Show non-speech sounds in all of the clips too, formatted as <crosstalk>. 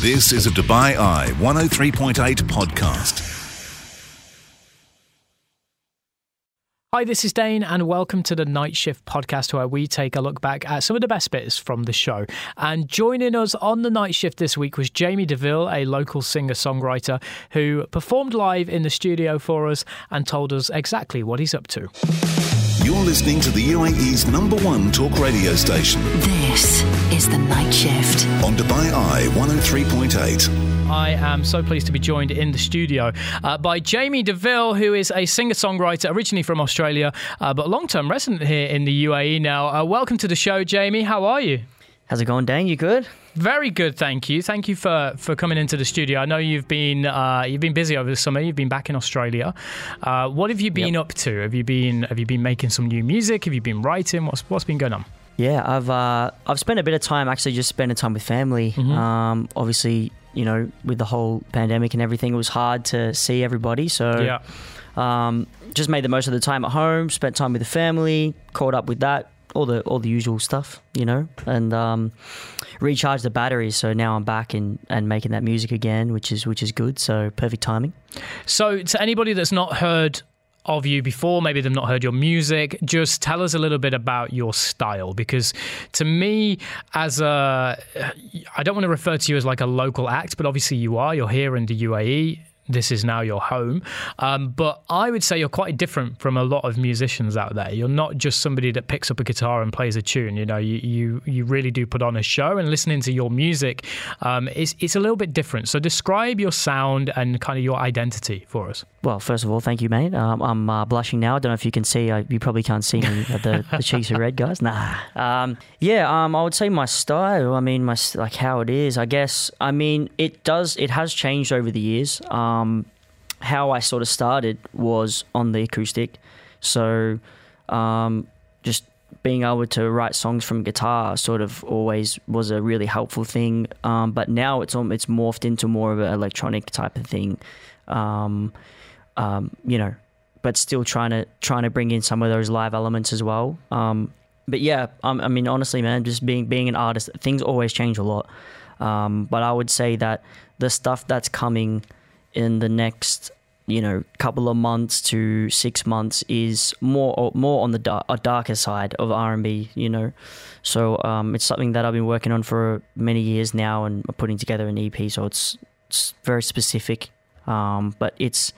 This is a Dubai Eye 103.8 podcast. Hi, this is Dane, and welcome to the Night Shift podcast, where we take a look back at some of the best bits from the show. And joining us on the night shift this week was Jaymie Deville, a local singer songwriter who performed live in the studio for us and told us exactly what he's up to. You're listening to the UAE's number one talk radio station This is the night shift. on Dubai Eye 103.8. I am so pleased to be joined in the studio uh, by Jaymie Deville, who is a singer songwriter originally from Australia, uh, but long term resident here in the UAE now. Uh, welcome to the show, Jaymie. How are you? How's it going, Dan? You good? Very good, thank you. Thank you for, for coming into the studio. I know you've been uh, you've been busy over the summer. You've been back in Australia. Uh, what have you been up to? Have you been have you been making some new music? Have you been writing? What's what's been going on? Yeah, I've uh, I've spent a bit of time actually just spending time with family. Um, obviously, you know, with the whole pandemic and everything, it was hard to see everybody. So Yeah, um, just made the most of the time at home. Spent time with the family. Caught up with that. All the all the usual stuff, you know, and um, recharged the batteries. So now I'm back and, and making that music again, which is which is good. So perfect timing. So, to anybody that's not heard of you before, maybe they've not heard your music, just tell us a little bit about your style. Because to me, as a, I don't want to refer to you as like a local act, but obviously you are. You're here in the UAE. This is now your home. Um, but I would say you're quite different from a lot of musicians out there. You're not just somebody that picks up a guitar and plays a tune. You know, you you, you really do put on a show, and listening to your music um, is it's a little bit different. So describe your sound and kind of your identity for us. Well, first of all, thank you, mate. Um, I'm uh, blushing now. I don't know if you can see. I, you probably can't see me. the, the cheeks are red, guys. Nah. Um, yeah. Um, I would say my style. I mean, my like how it is. I guess. I mean, it does. It has changed over the years. Um, how I sort of started was on the acoustic. So, um, just being able to write songs from guitar sort of always was a really helpful thing. Um, but now it's it's morphed into more of an electronic type of thing. Um, um, you know, but still trying to trying to bring in some of those live elements as well. Um, but yeah, um, I mean, honestly, man, just being being an artist, things always change a lot. Um, but I would say that the stuff that's coming in the next, you know, couple of months to six months is more more on the a darker side of R and B. You know, so um, it's something that I've been working on for many years now, and putting together an EP. So it's it's very specific, um, but it's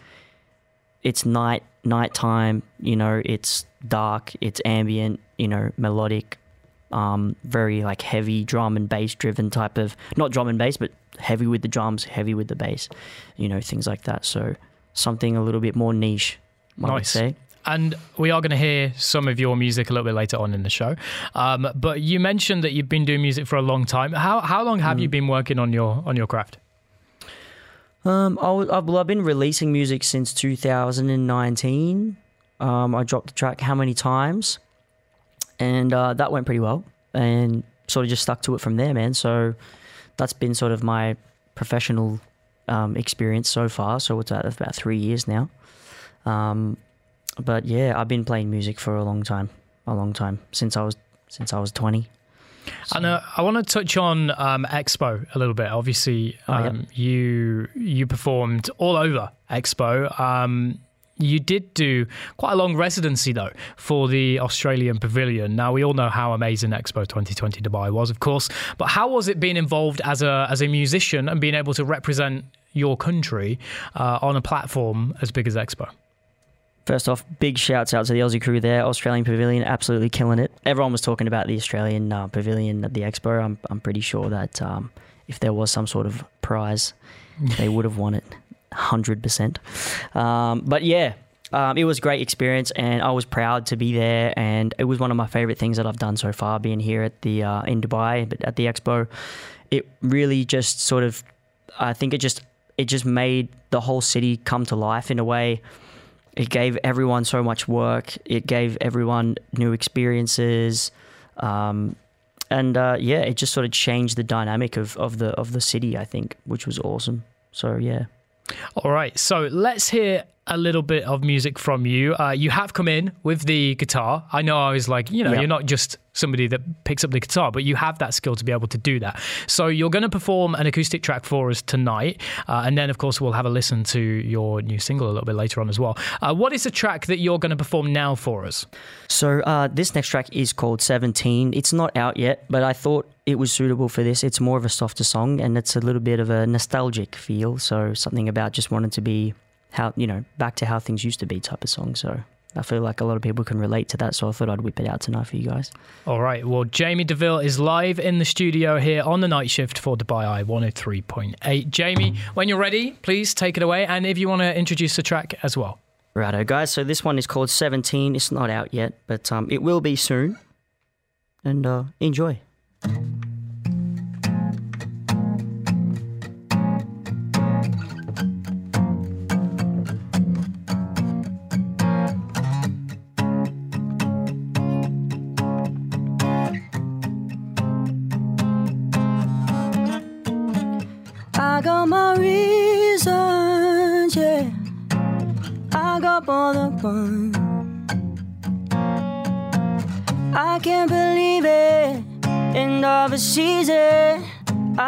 it's night nighttime you know it's dark it's ambient you know melodic um very like heavy drum and bass driven type of not drum and bass but heavy with the drums heavy with the bass you know things like that so something a little bit more niche I would Nice. say And we are going to hear some of your music a little bit later on in the show. Um, but you mentioned that you've been doing music for a long time. How how long have you been working on your on your craft? Um, I w- I've, well, I've been releasing music since 2019. Um, I dropped the track how many times, and uh, that went pretty well, and sort of just stuck to it from there, man. So that's been sort of my professional um, experience so far. So it's at about three years now. Um, but yeah, I've been playing music for a long time, a long time since I was since I was 20. And uh, I want to touch on um, Expo a little bit. Obviously, Oh, yeah. um, you you performed all over Expo. You did do quite a long residency though for the Australian Pavilion. Now we all know how amazing Expo 2020 Dubai was, of course. But how was it being involved as a as a musician and being able to represent your country uh, on a platform as big as Expo? First off, big shouts out to the Aussie crew there. Australian Pavilion, absolutely killing it. Everyone was talking about the Australian uh, Pavilion at the Expo. I'm, I'm pretty sure that um, if there was some sort of prize, they would have won it 100%. Um, but yeah, um, it was a great experience and I was proud to be there. And it was one of my favorite things that I've done so far, being here at the uh, in Dubai, but at the Expo. It really just sort of, I think it just it just made the whole city come to life in a way it gave everyone so much work. It gave everyone new experiences, um, and uh, yeah, it just sort of changed the dynamic of, of the of the city. I think, which was awesome. So yeah, All right, so let's hear a little bit of music from you. Uh, you have come in with the guitar. I know I was like, you know, Yeah. you're not just somebody that picks up the guitar, but you have that skill to be able to do that. So you're going to perform an acoustic track for us tonight. Uh, and then, of course, we'll have a listen to your new single a little bit later on as well. Uh, what is the track that you're going to perform now for us? So uh, this next track is called 17. It's not out yet, but I thought it was suitable for this. It's more of a softer song and it's a little bit of a nostalgic feel. So something about just wanting to be how, you know, back to how things used to be type of song. So I feel like a lot of people can relate to that. So I thought I'd whip it out tonight for you guys. All right. Well, Jaymie Deville is live in the studio here on the night shift for Dubai Eye 103.8. Jaymie, when you're ready, please take it away. And if you want to introduce the track as well. Righto, guys. So this one is called 17. It's not out yet, but um, it will be soon. And uh, enjoy.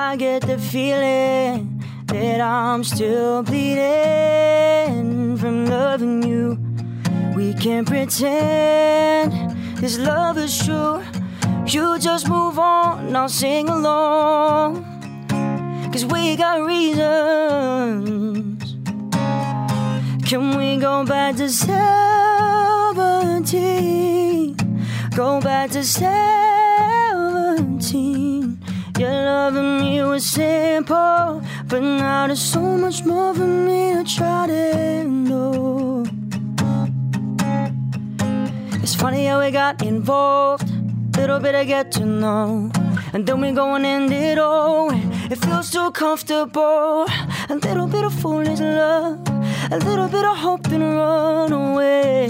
I get the feeling that I'm still bleeding from loving you. We can't pretend this love is true. You just move on, I'll sing along. Cause we got reasons. Can we go back to 17? Go back to 17. Your love loving me was simple, but now there's so much more for me to try to know. It's funny how we got involved, little bit I get to know, and then we go and end it all. It feels too comfortable, a little bit of foolish love, a little bit of hope and run away.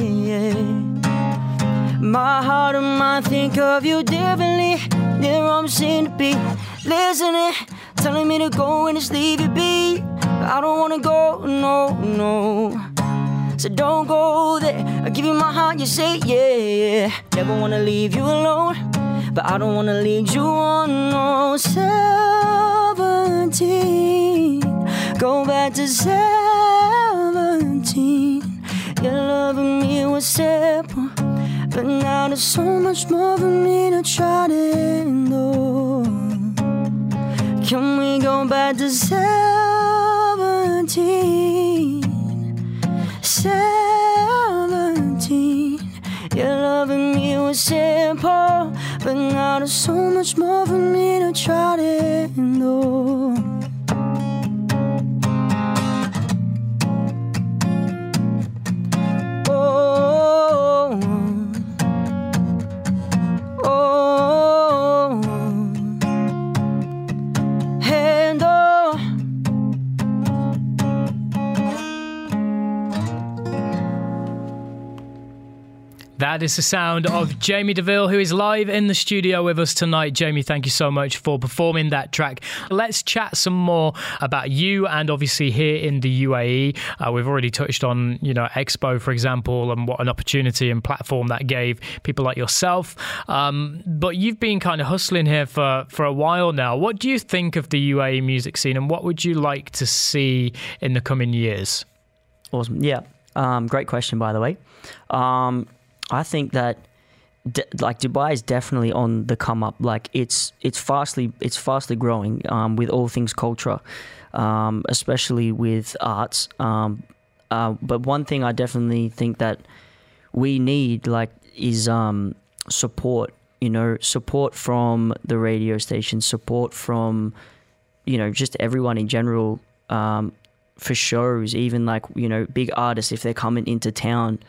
My heart and mind think of you differently. Their arms seem to be listening, telling me to go and just leave you be. But I don't wanna go, no, no. So don't go there. I give you my heart, you say yeah. Never wanna leave you alone, but I don't wanna lead you on. No, seventeen. Go back to seventeen. Your loving me was simple, but now there's so much more for me to try to know. Can we go back to seventeen? Seventeen. Your loving me was simple, but now there's so much more for me to try to know. That is the sound of <clears throat> Jaymie Deville, who is live in the studio with us tonight. Jaymie, thank you so much for performing that track. Let's chat some more about you and obviously here in the UAE. Uh, we've already touched on, you know, Expo, for example, and what an opportunity and platform that gave people like yourself. Um, but you've been kind of hustling here for, for a while now. What do you think of the UAE music scene and what would you like to see in the coming years? Awesome. Yeah. Um, great question, by the way. Um, I think that like Dubai is definitely on the come up. Like it's it's fastly it's fastly growing um, with all things culture, um, especially with arts. Um, uh, but one thing I definitely think that we need like is um, support. You know, support from the radio station, support from you know just everyone in general. Um, for shows, even like you know big artists, if they're coming into town,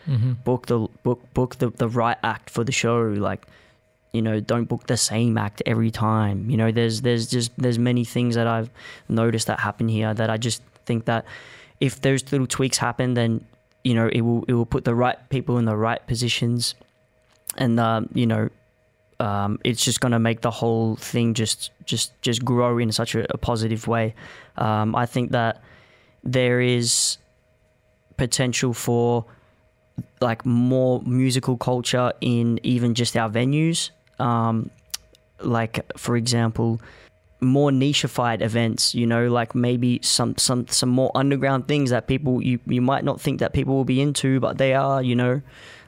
book the book book the, the right act for the show. Like you know, don't book the same act every time. You know, there's there's just there's many things that I've noticed that happen here that I just think that if those little tweaks happen, then you know it will it will put the right people in the right positions, and um, you know. Um, it's just going to make the whole thing just just just grow in such a, a positive way. Um, I think that there is potential for like more musical culture in even just our venues. Um, like for example, more nicheified events. You know, like maybe some some some more underground things that people you you might not think that people will be into, but they are. You know,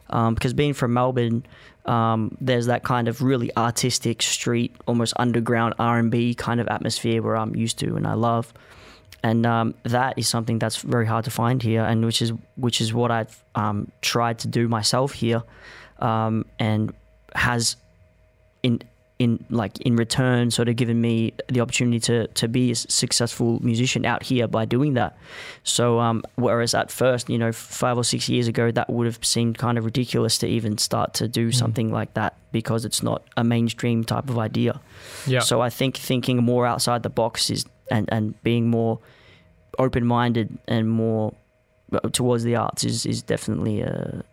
um, because being from Melbourne. Um, there's that kind of really artistic street, almost underground R and B kind of atmosphere where I'm used to and I love and um, that is something that's very hard to find here, and which is which is what I've um, tried to do myself here, um, and has in in like in return sort of given me the opportunity to to be a successful musician out here by doing that. So um, whereas at first, you know, five or six years ago, that would have seemed kind of ridiculous to even start to do mm. something like that because it's not a mainstream type of idea. Yeah. So I think thinking more outside the box is and and being more open minded and more uh, towards the arts is is definitely a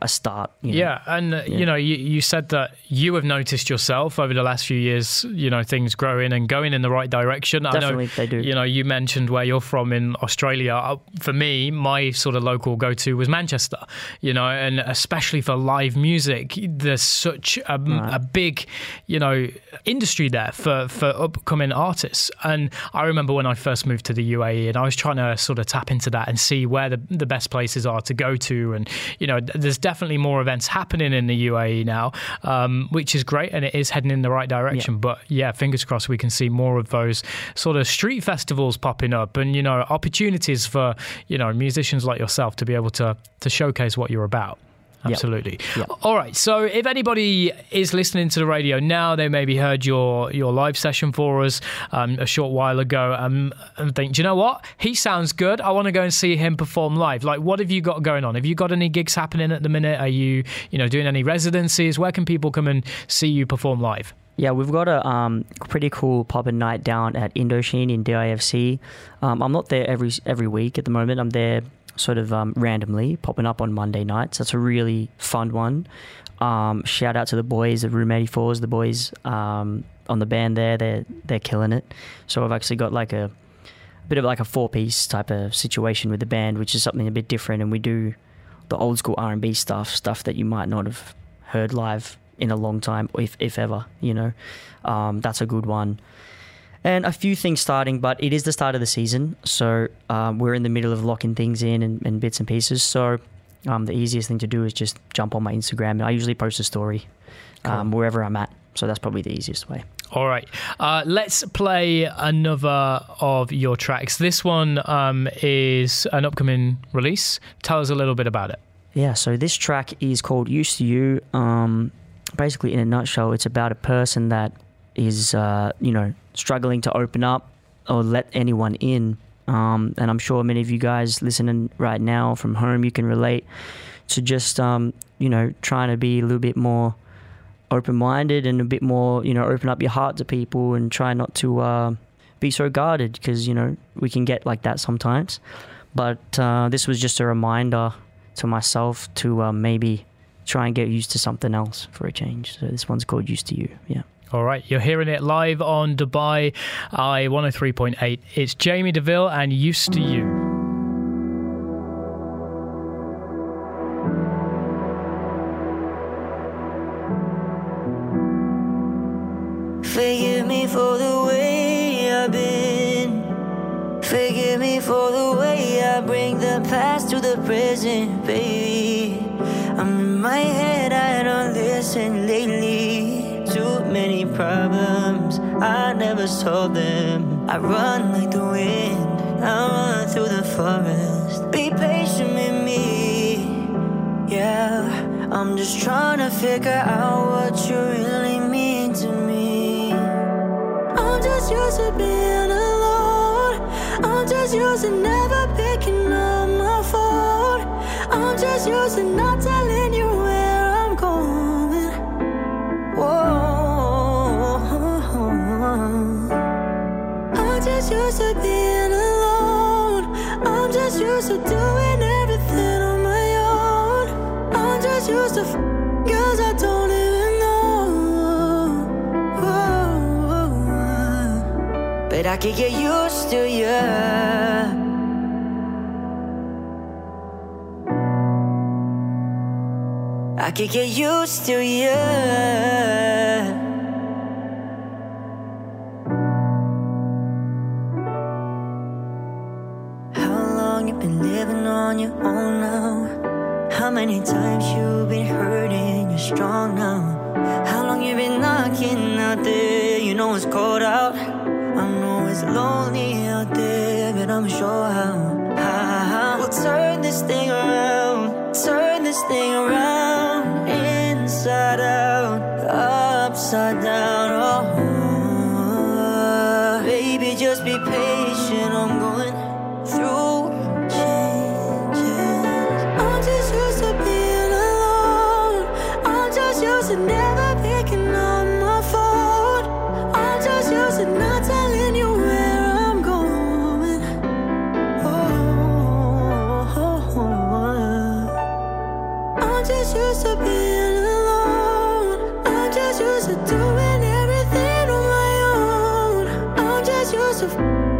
a start. You know? Yeah, and uh, yeah. you know, you, you said that you have noticed yourself over the last few years. You know, things growing and going in the right direction. Definitely, I know, they do. You know, you mentioned where you're from in Australia. Uh, for me, my sort of local go-to was Manchester. You know, and especially for live music, there's such a, right. a big, you know, industry there for for upcoming artists. And I remember when I first moved to the UAE, and I was trying to sort of tap into that and see where the the best places are to go to, and you know, there's there's definitely more events happening in the UAE now, um, which is great and it is heading in the right direction. Yeah. But yeah, fingers crossed we can see more of those sort of street festivals popping up and, you know, opportunities for, you know, musicians like yourself to be able to, to showcase what you're about. Absolutely. Yep. Yep. All right. So if anybody is listening to the radio now, they maybe heard your your live session for us um, a short while ago um, and think, do you know what? He sounds good. I want to go and see him perform live. Like, what have you got going on? Have you got any gigs happening at the minute? Are you, you know, doing any residencies? Where can people come and see you perform live? Yeah, we've got a um, pretty cool pub and night down at Indochine in DIFC. Um, I'm not there every every week at the moment. I'm there sort of um, randomly popping up on Monday nights. That's a really fun one. Um, shout out to the boys, the Room 84s, the boys um, on the band there. They're they're killing it. So I've actually got like a, a bit of like a four piece type of situation with the band, which is something a bit different. And we do the old school R and B stuff, stuff that you might not have heard live in a long time, if if ever. You know, um, that's a good one and a few things starting, but it is the start of the season, so um, we're in the middle of locking things in and, and bits and pieces. So um, the easiest thing to do is just jump on my Instagram. I usually post a story um, cool. wherever I'm at, so that's probably the easiest way. All right, uh, let's play another of your tracks. This one um, is an upcoming release. Tell us a little bit about it. Yeah, so this track is called "Used to You." Um, basically, in a nutshell, it's about a person that is, uh, you know, struggling to open up or let anyone in. Um, and I'm sure many of you guys listening right now from home, you can relate to just, um, you know, trying to be a little bit more open minded and a bit more, you know, open up your heart to people and try not to uh, be so guarded because, you know, we can get like that sometimes. But uh, this was just a reminder to myself to uh, maybe try and get used to something else for a change. So this one's called Used to You. Yeah. All right, you're hearing it live on Dubai Eye 103.8. It's Jaymie Deville and Used to You. Forgive me for the way I've been. Forgive me for the way I bring the past to the present, baby. I'm in my head, I don't listen lately. I never solve them. I run like the wind. I run through the forest. Be patient with me. Yeah, I'm just trying to figure out what you really mean to me. I'm just used to being alone. I'm just used to never picking up my phone. I'm just used to not telling But I can get used to you. I can get used to you. How long you been living on your own now? How many times you been strong now. How long you been knocking out there? You know it's cold out. I know it's lonely out there, but I'm sure how. how we'll turn this thing around, turn this thing around, just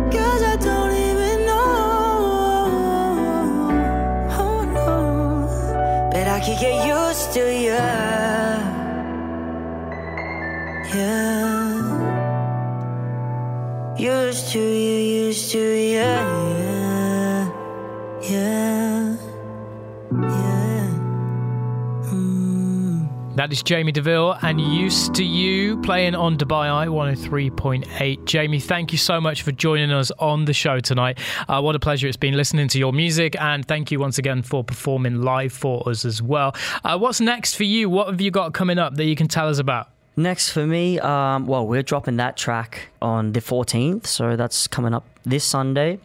That is Jaymie Deville and Used to You playing on Dubai Eye 103.8. Jaymie, thank you so much for joining us on the show tonight. Uh, what a pleasure it's been listening to your music, and thank you once again for performing live for us as well. Uh, what's next for you? What have you got coming up that you can tell us about? Next for me, um, well, we're dropping that track on the 14th, so that's coming up this Sunday.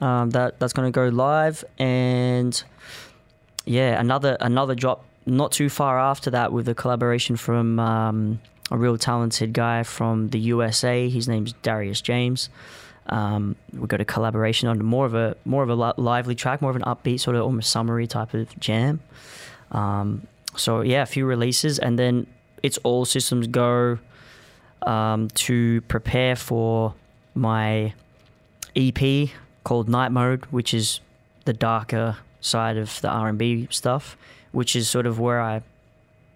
Um, that that's going to go live, and yeah, another another drop not too far after that with a collaboration from um, a real talented guy from the USA. His name's Darius James. Um, we got a collaboration on more of a more of a li- lively track, more of an upbeat sort of almost summery type of jam. Um, so yeah, a few releases, and then it's all systems go um, to prepare for my EP called Night Mode, which is the darker side of the R and B stuff, which is sort of where I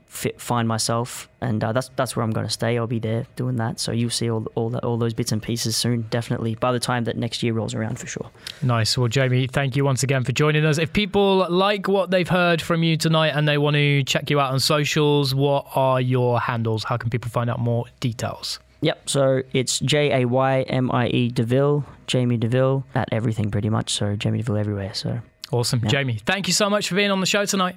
fit, find myself, and uh, that's that's where I'm going to stay. I'll be there doing that, so you'll see all all, that, all those bits and pieces soon, definitely by the time that next year rolls around for sure. Nice. Well, Jaymie, thank you once again for joining us. If people like what they've heard from you tonight and they want to check you out on socials, what are your handles? How can people find out more details? Yep. So it's J A Y M I E Deville, Jaymie Deville at everything pretty much. So Jaymie Deville everywhere. So Awesome. Jaymie, thank you so much for being on the show tonight.